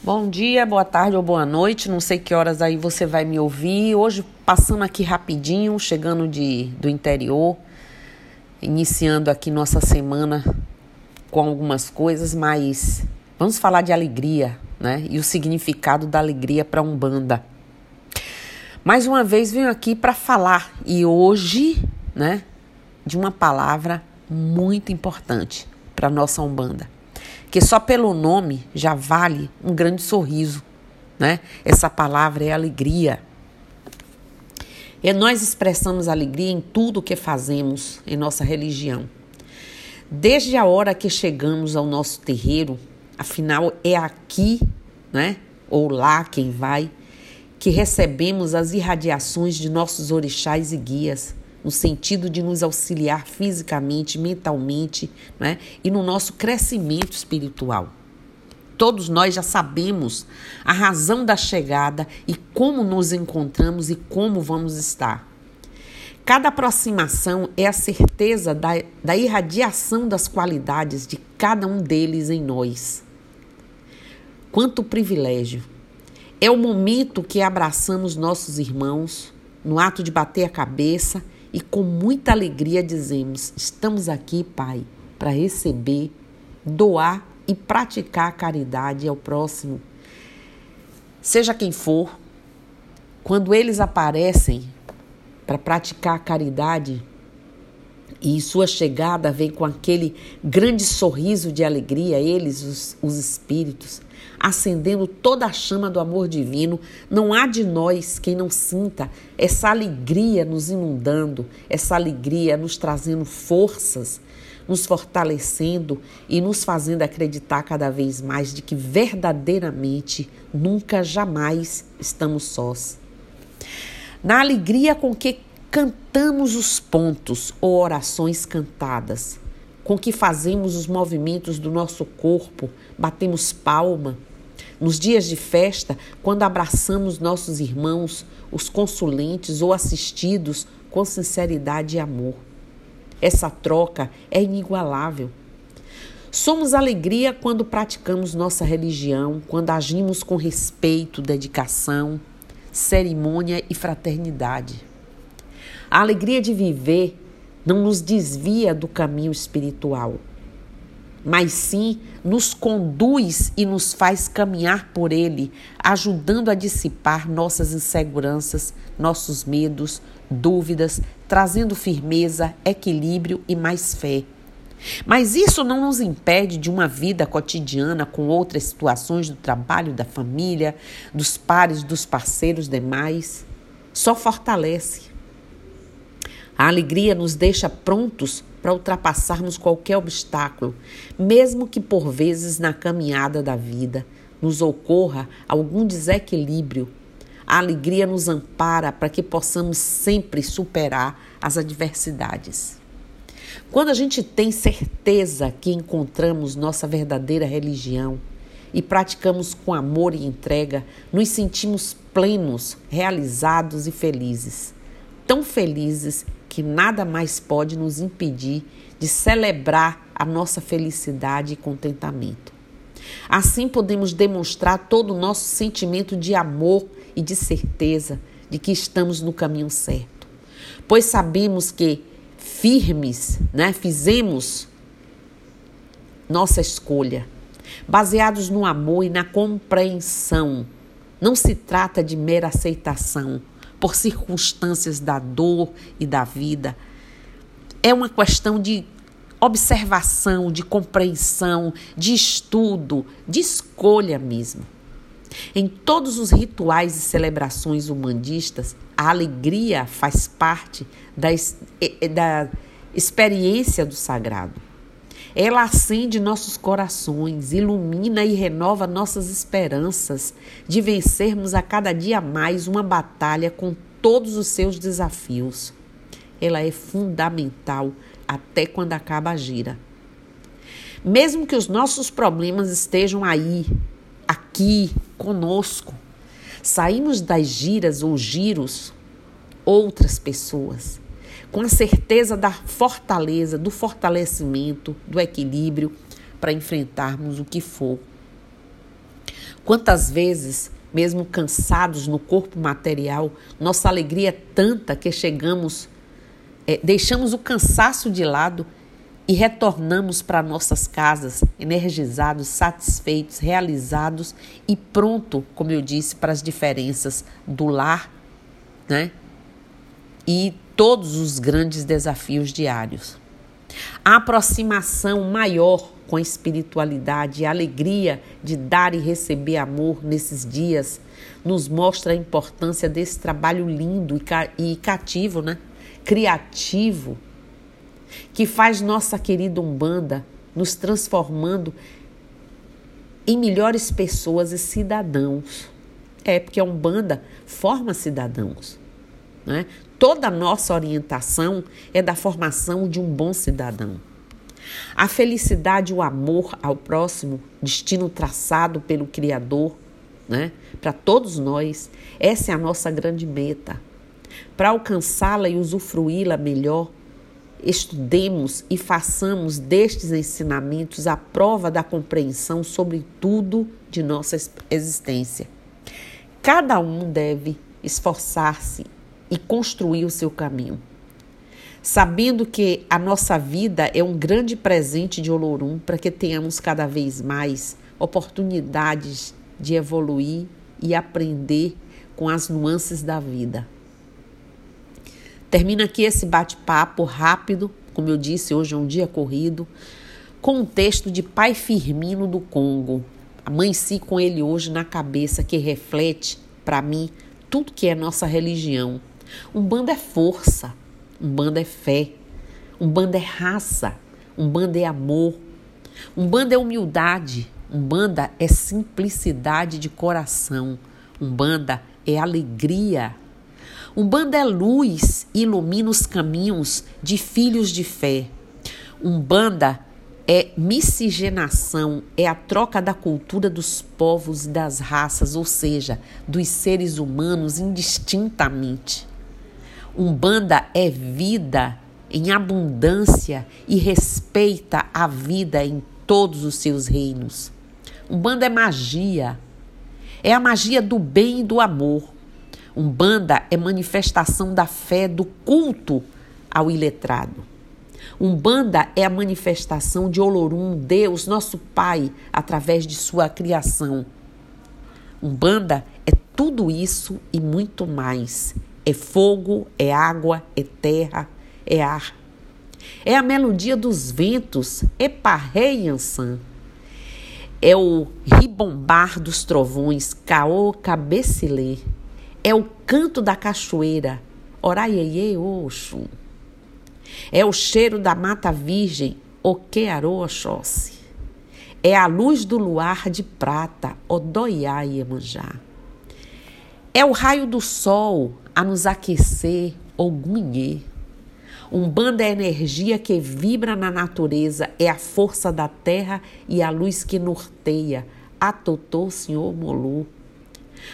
Bom dia, boa tarde ou boa noite. Não sei que horas aí você vai me ouvir. Hoje passando aqui rapidinho, chegando de, do interior, iniciando aqui nossa semana com algumas coisas, mas vamos falar de alegria, né? E o significado da alegria para Umbanda. Mais uma vez venho aqui para falar e hoje, né, de uma palavra muito importante para nossa Umbanda que só pelo nome já vale um grande sorriso, né? Essa palavra é alegria. E nós expressamos alegria em tudo o que fazemos em nossa religião. Desde a hora que chegamos ao nosso terreiro, afinal é aqui, né? Ou lá quem vai, que recebemos as irradiações de nossos orixás e guias no sentido de nos auxiliar fisicamente, mentalmente né? e no nosso crescimento espiritual. Todos nós já sabemos a razão da chegada e como nos encontramos e como vamos estar. Cada aproximação é a certeza da, da irradiação das qualidades de cada um deles em nós. Quanto privilégio! É o momento que abraçamos nossos irmãos, no ato de bater a cabeça e com muita alegria dizemos: estamos aqui, Pai, para receber, doar e praticar a caridade ao próximo. Seja quem for, quando eles aparecem para praticar a caridade e sua chegada vem com aquele grande sorriso de alegria, eles, os, os espíritos, acendendo toda a chama do amor divino, não há de nós quem não sinta essa alegria nos inundando, essa alegria nos trazendo forças, nos fortalecendo e nos fazendo acreditar cada vez mais de que verdadeiramente nunca jamais estamos sós. Na alegria com que cantamos os pontos ou orações cantadas, com que fazemos os movimentos do nosso corpo, batemos palma. Nos dias de festa, quando abraçamos nossos irmãos, os consulentes ou assistidos com sinceridade e amor. Essa troca é inigualável. Somos alegria quando praticamos nossa religião, quando agimos com respeito, dedicação, cerimônia e fraternidade. A alegria de viver não nos desvia do caminho espiritual, mas sim nos conduz e nos faz caminhar por ele, ajudando a dissipar nossas inseguranças, nossos medos, dúvidas, trazendo firmeza, equilíbrio e mais fé. Mas isso não nos impede de uma vida cotidiana com outras situações do trabalho, da família, dos pares, dos parceiros demais. Só fortalece. A alegria nos deixa prontos para ultrapassarmos qualquer obstáculo, mesmo que por vezes na caminhada da vida nos ocorra algum desequilíbrio. A alegria nos ampara para que possamos sempre superar as adversidades. Quando a gente tem certeza que encontramos nossa verdadeira religião e praticamos com amor e entrega, nos sentimos plenos, realizados e felizes. Tão felizes que nada mais pode nos impedir de celebrar a nossa felicidade e contentamento. Assim podemos demonstrar todo o nosso sentimento de amor e de certeza de que estamos no caminho certo. Pois sabemos que firmes, né, fizemos nossa escolha, baseados no amor e na compreensão. Não se trata de mera aceitação, por circunstâncias da dor e da vida. É uma questão de observação, de compreensão, de estudo, de escolha mesmo. Em todos os rituais e celebrações humanistas, a alegria faz parte da, da experiência do sagrado. Ela acende nossos corações, ilumina e renova nossas esperanças de vencermos a cada dia mais uma batalha com todos os seus desafios. Ela é fundamental até quando acaba a gira. Mesmo que os nossos problemas estejam aí, aqui, conosco, saímos das giras ou giros outras pessoas com a certeza da fortaleza, do fortalecimento, do equilíbrio para enfrentarmos o que for. Quantas vezes, mesmo cansados no corpo material, nossa alegria é tanta que chegamos, é, deixamos o cansaço de lado e retornamos para nossas casas energizados, satisfeitos, realizados e pronto, como eu disse, para as diferenças do lar, né? E todos os grandes desafios diários. A aproximação maior com a espiritualidade e a alegria de dar e receber amor nesses dias nos mostra a importância desse trabalho lindo e cativo, né? criativo que faz nossa querida Umbanda nos transformando em melhores pessoas e cidadãos. É, porque a Umbanda forma cidadãos. Né? Toda nossa orientação é da formação de um bom cidadão. A felicidade e o amor ao próximo, destino traçado pelo Criador, né? para todos nós, essa é a nossa grande meta. Para alcançá-la e usufruí-la melhor, estudemos e façamos destes ensinamentos a prova da compreensão sobre tudo de nossa existência. Cada um deve esforçar-se e construir o seu caminho, sabendo que a nossa vida é um grande presente de Olorum para que tenhamos cada vez mais oportunidades de evoluir e aprender com as nuances da vida. Termina aqui esse bate-papo rápido, como eu disse, hoje é um dia corrido, com um texto de Pai Firmino do Congo. Amanheci com ele hoje na cabeça, que reflete, para mim, tudo que é nossa religião. Um bando é força, um bando é fé, um bando é raça, um bando é amor, um bando é humildade, um banda é simplicidade de coração, um banda é alegria Umbanda é luz ilumina os caminhos de filhos de fé. Umbanda é miscigenação, é a troca da cultura dos povos e das raças, ou seja, dos seres humanos indistintamente. Umbanda é vida em abundância e respeita a vida em todos os seus reinos. Umbanda é magia, é a magia do bem e do amor. Umbanda é manifestação da fé do culto ao iletrado. Umbanda é a manifestação de Olorum, Deus, nosso Pai, através de sua criação. Umbanda é tudo isso e muito mais. É fogo, é água, é terra, é ar. É a melodia dos ventos, é parreiançã. É o ribombar dos trovões, caô cabecilê é o canto da cachoeira, oraieye oxum. É o cheiro da mata virgem, oquearoxóssi. É a luz do luar de prata, odoiá Iemanjá. É o raio do sol a nos aquecer, ogunhê. Umbanda é a energia que vibra na natureza, é a força da terra e a luz que norteia. Atotô, Senhor Molu.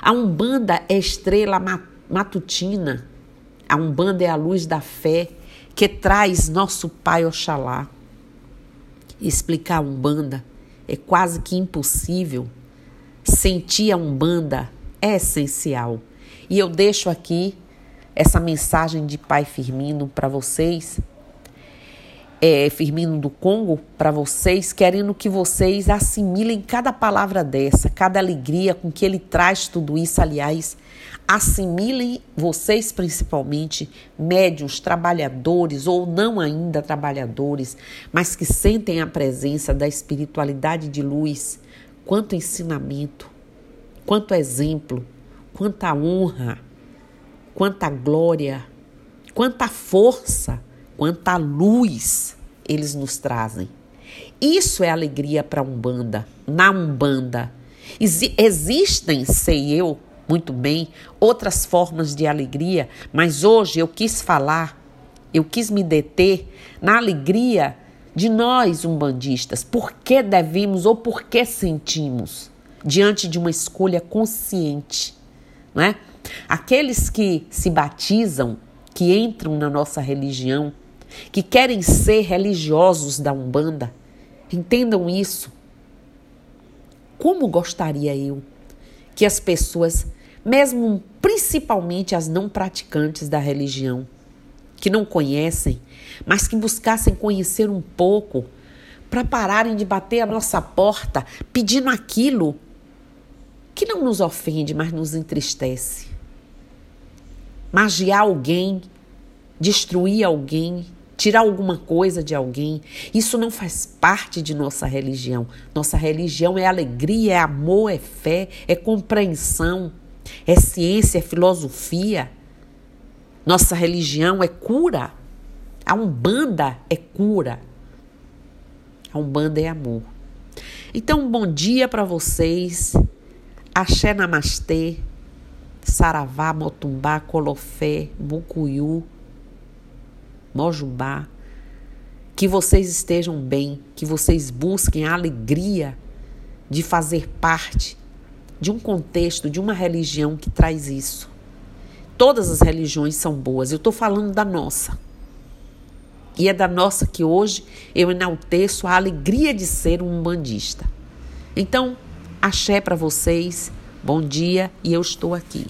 A Umbanda é estrela matutina. A Umbanda é a luz da fé que traz nosso Pai Oxalá. Explicar a Umbanda é quase que impossível. Sentir a Umbanda é essencial. E eu deixo aqui essa mensagem de Pai Firmino para vocês é, Firmino do Congo para vocês, querendo que vocês assimilem cada palavra dessa, cada alegria com que ele traz tudo isso. Aliás, assimilem vocês, principalmente, médios, trabalhadores ou não ainda trabalhadores, mas que sentem a presença da espiritualidade de luz. Quanto ensinamento, quanto exemplo, quanta honra, quanta glória, quanta força quanta luz eles nos trazem. Isso é alegria para a Umbanda, na Umbanda. Ex existem, sei eu muito bem, outras formas de alegria, mas hoje eu quis falar, eu quis me deter na alegria de nós umbandistas. Por que devemos ou por que sentimos diante de uma escolha consciente, não é? Aqueles que se batizam, que entram na nossa religião, que querem ser religiosos da Umbanda, entendam isso. Como gostaria eu que as pessoas, mesmo principalmente as não praticantes da religião, que não conhecem, mas que buscassem conhecer um pouco, para pararem de bater a nossa porta pedindo aquilo que não nos ofende, mas nos entristece. Magiar alguém, destruir alguém, tirar alguma coisa de alguém. Isso não faz parte de nossa religião. Nossa religião é alegria, é amor, é fé, é compreensão, é ciência, é filosofia. Nossa religião é cura. A Umbanda é cura. A Umbanda é amor. Então, bom dia para vocês. Axé Namastê, Saravá, Motumbá, Colofé, Mucuyu. Mojubá. Que vocês estejam bem, que vocês busquem a alegria de fazer parte de um contexto, de uma religião que traz isso. Todas as religiões são boas, eu estou falando da nossa. E é da nossa que hoje eu enalteço a alegria de ser um bandista. Então, axé para vocês, bom dia e eu estou aqui.